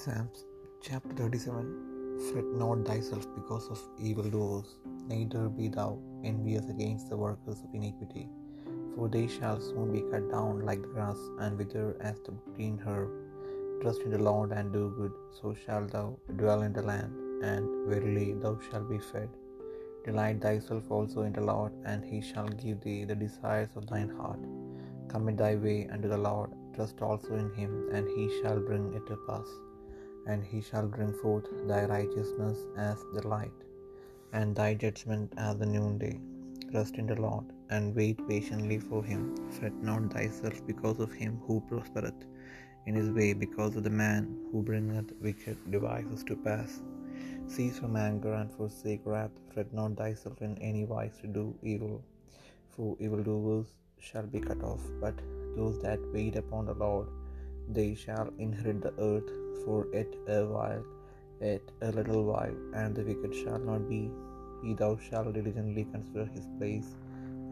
Psalms chapter 37 Fret not thyself because of evildoers, neither be thou envious against the workers of iniquity. For they shall soon be cut down like the grass, and wither as the green herb. Trust in the Lord and do good, so shalt thou dwell in the land, and verily thou shalt be fed. Delight thyself also in the Lord, and he shall give thee the desires of thine heart. Commit thy way unto the Lord, trust also in him, and he shall bring it to pass and he shall bring forth thy righteousness as the light, and thy judgment as the noonday. Trust in the Lord, and wait patiently for him. Fret not thyself because of him who prospereth in his way, because of the man who bringeth wicked devices to pass. Cease from anger and forsake wrath. Fret not thyself in any wise to do evil, for evildoers shall be cut off, but those that wait upon the Lord they shall inherit the earth for yet a while, yet a little while, and the wicked shall not be. He thou shalt diligently consider his place,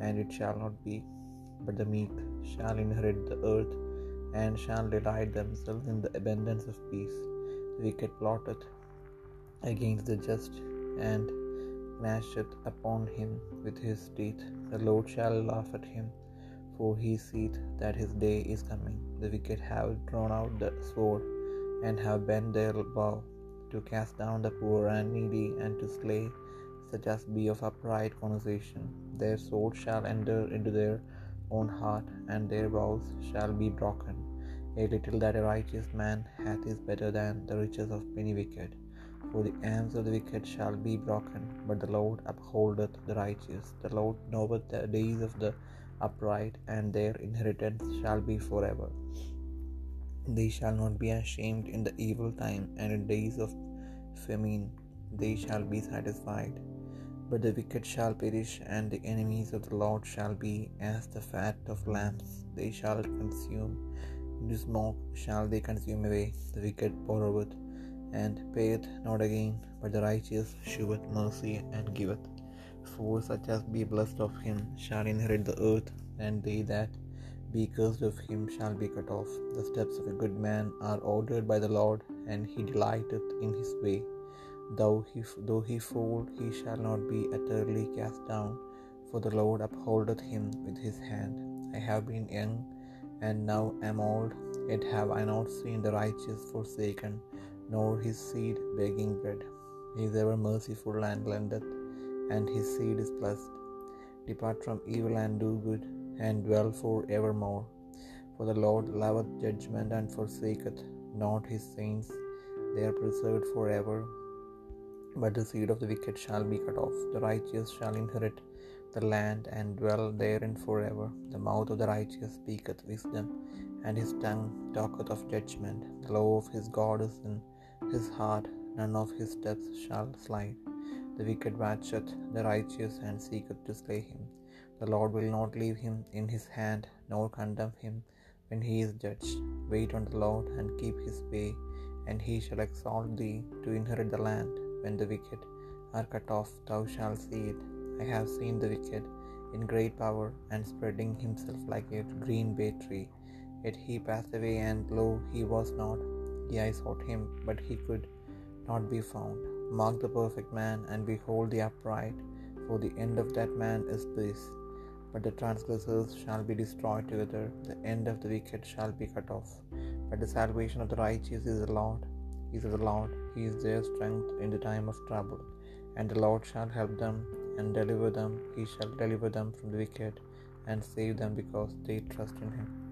and it shall not be. But the meek shall inherit the earth, and shall delight themselves in the abundance of peace. The wicked plotteth against the just, and gnasheth upon him with his teeth. The Lord shall laugh at him for he seeth that his day is coming. The wicked have drawn out the sword, and have bent their bow, to cast down the poor and needy, and to slay such as be of upright conversation. Their sword shall enter into their own heart, and their bows shall be broken. A little that a righteous man hath is better than the riches of many wicked. For the arms of the wicked shall be broken, but the Lord upholdeth the righteous. The Lord knoweth the days of the upright, and their inheritance shall be forever. They shall not be ashamed in the evil time, and in days of famine they shall be satisfied. But the wicked shall perish, and the enemies of the Lord shall be as the fat of lambs. They shall consume, into smoke shall they consume away. The wicked borroweth, and payeth not again, but the righteous sheweth mercy and giveth. For such as be blessed of him shall inherit the earth, and they that be cursed of him shall be cut off. The steps of a good man are ordered by the Lord, and he delighteth in his way. Though he, though he fall, he shall not be utterly cast down, for the Lord upholdeth him with his hand. I have been young, and now am old, yet have I not seen the righteous forsaken, nor his seed begging bread. He is ever merciful and lendeth and his seed is blessed. Depart from evil and do good, and dwell for evermore. For the Lord loveth judgment and forsaketh not his saints. They are preserved for ever. But the seed of the wicked shall be cut off. The righteous shall inherit the land and dwell therein forever. The mouth of the righteous speaketh wisdom, and his tongue talketh of judgment. The law of his God is in his heart, none of his steps shall slide. The wicked watcheth the righteous and seeketh to slay him. The Lord will not leave him in his hand, nor condemn him when he is judged. Wait on the Lord and keep his way, and he shall exalt thee to inherit the land. When the wicked are cut off, thou shalt see it. I have seen the wicked in great power, and spreading himself like a green bay tree. Yet he passed away, and lo, he was not. Yea, I sought him, but he could not be found. Mark the perfect man, and behold the upright, for the end of that man is peace. But the transgressors shall be destroyed together, the end of the wicked shall be cut off. But the salvation of the righteous is the Lord, he is the Lord, he is their strength in the time of trouble. And the Lord shall help them and deliver them, he shall deliver them from the wicked and save them because they trust in him.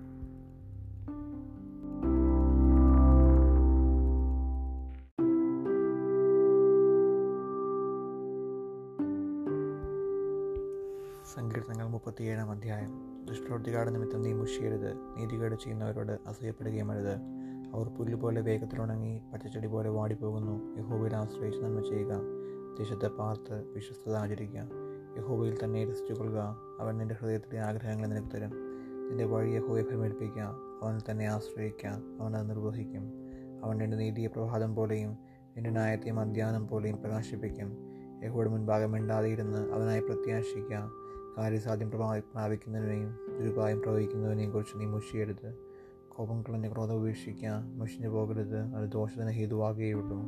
മുപ്പത്തിയേഴാം അധ്യായം. ദുഷ്പ്രവൃത്തികാട് നിമിത്തം നീ മുഷിയരുത്. നീതികേട് ചെയ്യുന്നവരോട് അസൂയപ്പെടുകയും അരുത്. അവർ പുല്ലുപോലെ വേഗത്തിലുണങ്ങി പച്ചച്ചെടി പോലെ വാടിപ്പോകുന്നു. യഹോബയിൽ ആശ്രയിച്ച് നന്മ ചെയ്യുക. ദേശത്തെ പാർത്ത് വിശ്വസ്തത ആചരിക്കുക. യഹോബയിൽ തന്നെ രസിച്ചുകൊള്ളുക. അവൻ നിന്റെ ഹൃദയത്തിലെ ആഗ്രഹങ്ങളെ നിനക്ക് തരും. നിന്റെ വഴി യഹോയെ ഭരമേൽപ്പിക്കുക. അവനിൽ തന്നെ ആശ്രയിക്കുക. അവൻ അത് നിർവഹിക്കും അവൻ നിന്റെ നീതിയെ പ്രഭാതം പോലെയും നിന്റെ ന്യായത്തെ മധ്യാഹ്നം പോലെയും പ്രകാശിപ്പിക്കും. യഹോയുടെ മുൻഭാഗം മിണ്ടാതിരുന്ന് അവനായി പ്രത്യാശിക്കുക. കാര്യസാധ്യം പ്രാപിക്കുന്നതിനെയും ദുരുപായം പ്രവഹിക്കുന്നതിനെയും കുറിച്ച് നീ മുഷിയരുത്. കോപം കളഞ്ഞ് ക്രോധം ഉപേക്ഷിക്കുക മുഷിഞ്ഞു പോകരുത്. അത് ദോഷത്തിന് ഹേതുവാകുകയുള്ളൂ.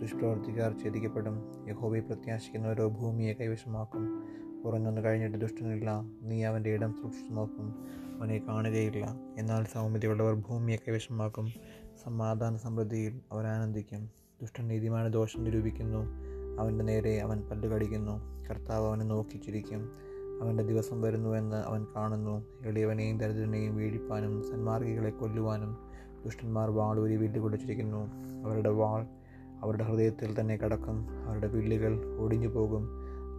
ദുഷ്പ്രവർത്തിക്കാർ ഛേദിക്കപ്പെടും യഹോബയെ പ്രത്യാശിക്കുന്നവരോ ഭൂമിയെ കൈവശമാക്കും. കുറഞ്ഞൊന്ന് കഴിഞ്ഞിട്ട് ദുഷ്ടനില്ല. നീ അവന്റെ ഇടം സൂക്ഷിച്ചു നോക്കും. അവനെ കാണുകയില്ല. എന്നാൽ സൗമ്യതയുള്ളവർ ഭൂമിയെ കൈവശമാക്കും. സമാധാന സമൃദ്ധിയിൽ അവർ ആനന്ദിക്കും. ദുഷ്ടൻ നീതിമാന ദോഷം നിരൂപിക്കുന്നു. അവന്റെ നേരെ അവൻ പല്ലുകടിക്കുന്നു. കർത്താവ് അവനെ നോക്കി ചിരിക്കും. അവന്റെ ദിവസം വരുന്നുവെന്ന് അവൻ കാണുന്നു. എളിയവനെയും ദരിദ്രനെയും വീഴിപ്പാനും സന്മാർഗികളെ കൊല്ലുവാനും ദുഷ്ടന്മാർ വാളൂരി വില്ല് കൊടിച്ചിരിക്കുന്നു അവരുടെ വാൾ അവരുടെ ഹൃദയത്തിൽ തന്നെ കടക്കും. അവരുടെ വില്ലുകൾ ഒടിഞ്ഞു പോകും.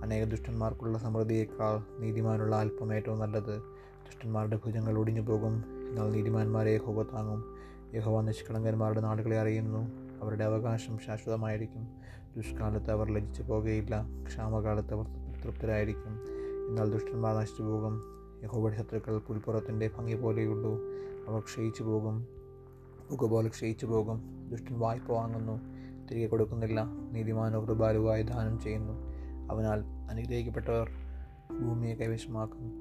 അനേക ദുഷ്ടന്മാർക്കുള്ള സമൃദ്ധിയേക്കാൾ നീതിമാനുള്ള അല്പം ഏറ്റവും നല്ലത് ദുഷ്ടന്മാരുടെ ഭുജങ്ങൾ ഒടിഞ്ഞു പോകും. എന്നാൽ നീതിമാന്മാരെ യഹോവ താങ്ങും. യഹോവ നിഷ്കളങ്കന്മാരുടെ നാടുകളെ അറിയുന്നു. അവരുടെ അവകാശം ശാശ്വതമായിരിക്കും. ദുഷ്കാലത്ത് അവർ ലജ്ജിച്ചു പോകുകയില്ല ക്ഷാമകാലത്ത് അവർ തൃപ്തരായിരിക്കും. എന്നാൽ ദുഷ്ടന്മാർ നശിച്ചു പോകും യഹോവയുടെ ശത്രുക്കൾ പുൽപ്പുറത്തിന്റെ ഭംഗി പോലെയുള്ളൂ. അവർ ക്ഷയിച്ചു പോകും പുക പോലെ ക്ഷയിച്ചു പോകും ദുഷ്ടൻ വായ്പ വാങ്ങുന്നു. തിരികെ കൊടുക്കുന്നില്ല. നീതിമാനോ കൃപാലുവായി ദാനം ചെയ്യുന്നു. അവനാൽ അനുഗ്രഹിക്കപ്പെട്ടവർ ഭൂമിയെ കൈവശമാക്കും.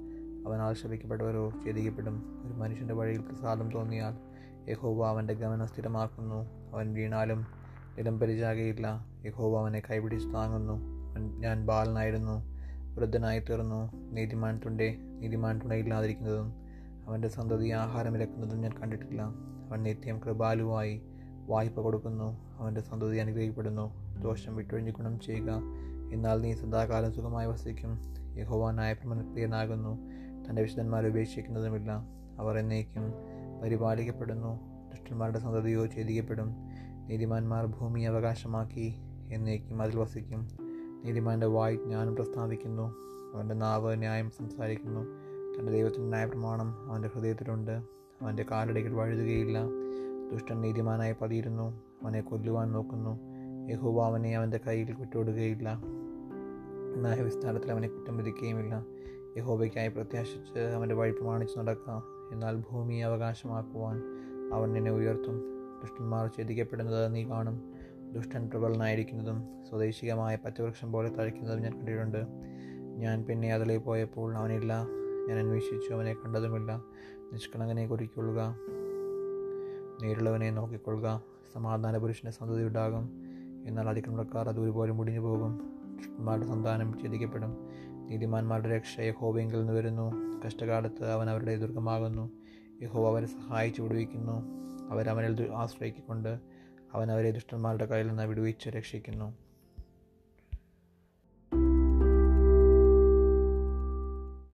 അവനാൽ ശപിക്കപ്പെട്ടവരോ ഛേദിക്കപ്പെടും. ഒരു മനുഷ്യന്റെ വഴിയിൽ പ്രസാദം തോന്നിയാൽ യഹോവ അവന്റെ ഗമനം സ്ഥിരമാക്കുന്നു. അവൻ വീണാലും നിലം പരിചാകയില്ല. യഹോവ അവനെ കൈപിടിച്ച് താങ്ങുന്നു. ഞാൻ ബാലനായിരുന്നു. വൃദ്ധനായി തീർന്നു നീതിമാൻ തുണ്ടേ നീതിമാൻ തുണയില്ലാതിരിക്കുന്നതും അവന്റെ സന്തതി ആഹാരം ഇരക്കുന്നതും ഞാൻ കണ്ടിട്ടില്ല. അവൻ നിത്യം കൃപാലുവായി വായ്പ കൊടുക്കുന്നു. അവന്റെ സന്തതി അനുഗ്രഹിക്കപ്പെടുന്നു. ദോഷം വിട്ടൊഴിഞ്ഞ് ഗുണം ചെയ്യുക. എന്നാൽ നീ സദാകാലം സുഖമായി വസിക്കും. യഹോവാനായ പ്രിയനാകുന്നു തന്റെ വിശുദ്ധന്മാരെ ഉപേക്ഷിക്കുന്നതുമില്ല. അവർ എന്നേക്കും പരിപാലിക്കപ്പെടുന്നു. ദുഷ്ടന്മാരുടെ സന്തതിയോ ഛേദിക്കപ്പെടും. നീതിമാന്മാർ ഭൂമി അവകാശമാക്കി എന്നേക്കും അതിൽ വസിക്കും. നീതിമാന്റെ വായ് ജ്ഞാനം പ്രസ്താവിക്കുന്നു അവന്റെ നാവ് ന്യായം സംസാരിക്കുന്നു. തന്റെ ദൈവത്തിന്റെ ന്യായപ്രമാണം അവന്റെ ഹൃദയത്തിലുണ്ട്. അവന്റെ കാലടികൾ വഴുതുകയില്ല. ദുഷ്ടൻ നീതിമാനായി പതിയിരുന്നു. അവനെ കൊല്ലുവാൻ നോക്കുന്നു. യഹോവ അവനെ അവന്റെ കയ്യിൽ വിട്ടുവിടുകയില്ല ന്യായവിസ്താരത്തിൽ അവനെ കുറ്റം വിധിക്കുകയുമില്ല. യഹോബയ്ക്കായി പ്രത്യാശിച്ച് അവന്റെ വഴി പ്രമാണിച്ച് നടക്കാം എന്നാൽ ഭൂമിയെ അവകാശമാക്കുവാൻ അവൻ നിന്നെ ഉയർത്തും. ദുഷ്ടന്മാർ ഛേദിക്കപ്പെടുന്നത് നീ കാണും. ദുഷ്ടൻ പ്രബലനായിരിക്കുന്നതും സ്വദേശികമായ പച്ചവൃക്ഷം പോലെ തഴയ്ക്കുന്നതും ഞാൻ കണ്ടിട്ടുണ്ട്. ഞാൻ പിന്നെ അതിലെ പോയപ്പോൾ അവനില്ല. ഞാൻ അന്വേഷിച്ചു അവനെ കണ്ടതുമില്ല. നിഷ്കളങ്കനെ കുറിക്കൊള്ളുക നേരിടുള്ളവനെ നോക്കിക്കൊള്ളുക. സമാധാന പുരുഷന് സന്തതി ഉണ്ടാകും. എന്നാൽ അതിക്രമക്കാർ അത് ഒരുപോലെ മുടിഞ്ഞു പോകും. ദുഷ്ടന്മാരുടെ സന്താനം ഛേദിക്കപ്പെടും. നീതിമാന്മാരുടെ രക്ഷ യഹോബെങ്കിൽ നിന്ന് വരുന്നു. കഷ്ടകാലത്ത് അവൻ അവരുടെ ദുർഗമാകുന്നു. യഹോ അവരെ സഹായിച്ചു വിടുവിക്കുന്നു. അവരവനിൽ ആശ്രയിക്കൊണ്ട് അവൻ അവരെ ദുഷ്ടന്മാരുടെ കയ്യിൽ നിന്ന് വിടുവിച്ച് രക്ഷിക്കുന്നു.